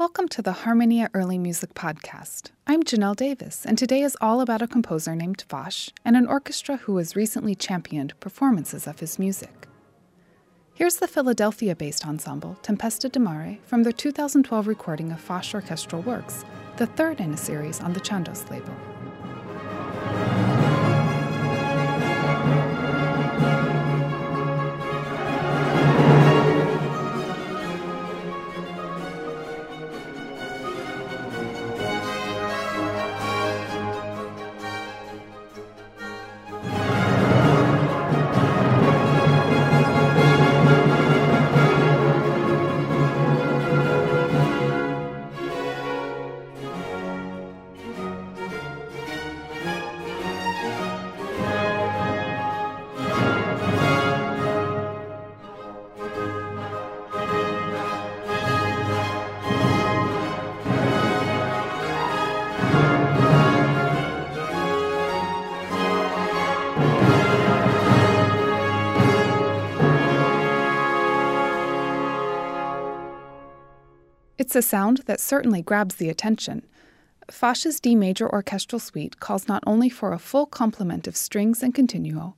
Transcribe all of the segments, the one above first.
Welcome to the Harmonia Early Music Podcast. I'm Janelle Davis, and today is all about a composer named Fasch and an orchestra who has recently championed performances of his music. Here's the Philadelphia based ensemble Tempesta di Mare from their 2012 recording of Fasch orchestral works, the third in a series on the Chandos label. It's a sound that certainly grabs the attention. Fasch's D major orchestral suite calls not only for a full complement of strings and continuo,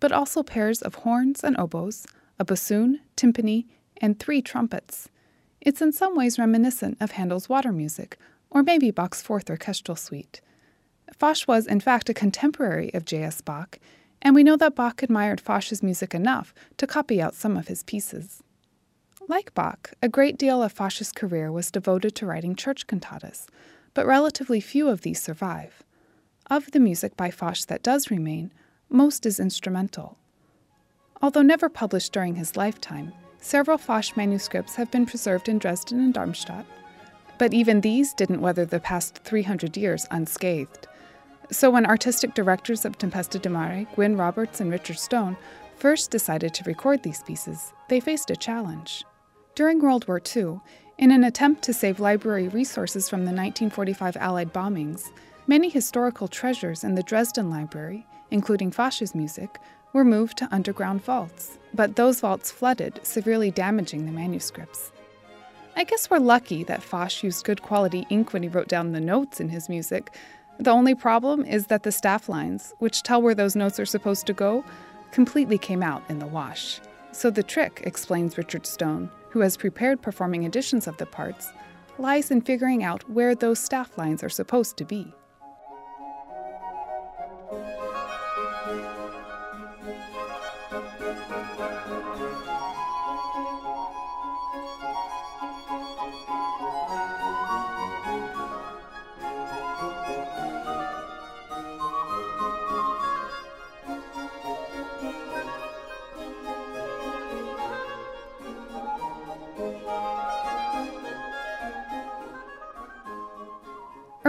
but also pairs of horns and oboes, a bassoon, timpani, and three trumpets. It's in some ways reminiscent of Handel's water music, or maybe Bach's fourth orchestral suite. Fasch was, in fact, a contemporary of J.S. Bach, and we know that Bach admired Fasch's music enough to copy out some of his pieces. Like Bach, a great deal of Fasch's career was devoted to writing church cantatas, but relatively few of these survive. Of the music by Fasch that does remain, most is instrumental. Although never published during his lifetime, several Fasch manuscripts have been preserved in Dresden and Darmstadt, but even these didn't weather the past 300 years unscathed. So when artistic directors of Tempesta di Mare, Gwyn Roberts and Richard Stone, first decided to record these pieces, they faced a challenge. During World War II, in an attempt to save library resources from the 1945 Allied bombings, many historical treasures in the Dresden Library, including Fasch's music, were moved to underground vaults, but those vaults flooded, severely damaging the manuscripts. I guess we're lucky that Fasch used good quality ink when he wrote down the notes in his music. The only problem is that the staff lines, which tell where those notes are supposed to go, completely came out in the wash. So the trick, explains Richard Stone, who has prepared performing editions of the parts, lies in figuring out where those staff lines are supposed to be.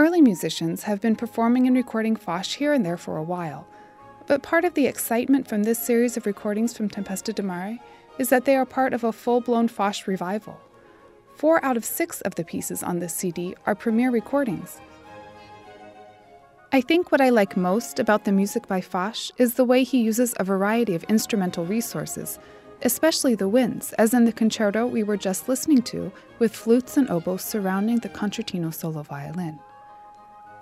Early musicians have been performing and recording Fasch here and there for a while, but part of the excitement from this series of recordings from Tempesta di Mare is that they are part of a full blown Fasch revival. Four out of six of the pieces on this CD are premiere recordings. I think what I like most about the music by Fasch is the way he uses a variety of instrumental resources, especially the winds, as in the concerto we were just listening to, with flutes and oboes surrounding the concertino solo violin.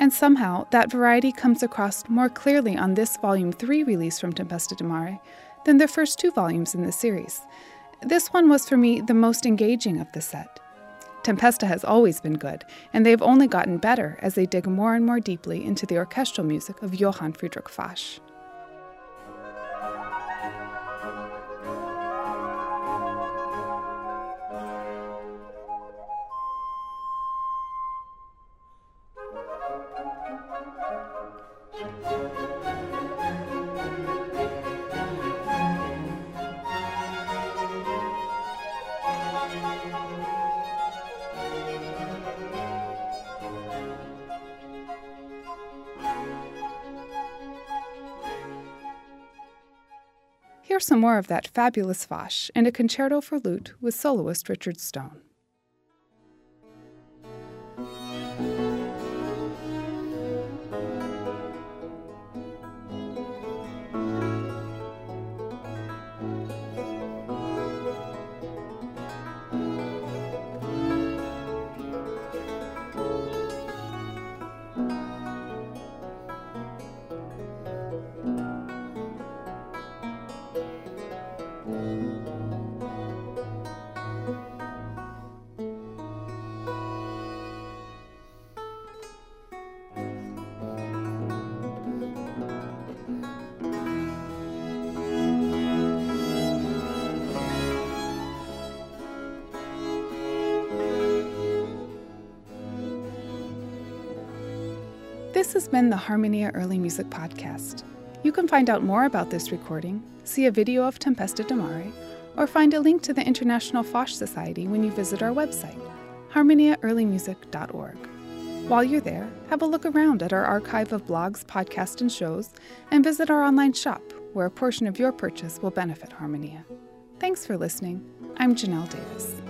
And somehow, that variety comes across more clearly on this Volume 3 release from Tempesta di Mare than the first two volumes in the series. This one was for me the most engaging of the set. Tempesta has always been good, and they've only gotten better as they dig more and more deeply into the orchestral music of Johann Friedrich Fasch. Here's some more of that fabulous Fasch in a concerto for lute with soloist Richard Stone. This has been the Harmonia Early Music Podcast. You can find out more about this recording, see a video of Tempesta di Mare, or find a link to the International Fasch Society when you visit our website, harmoniaearlymusic.org. While you're there, have a look around at our archive of blogs, podcasts, and shows, and visit our online shop, where a portion of your purchase will benefit Harmonia. Thanks for listening. I'm Janelle Davis.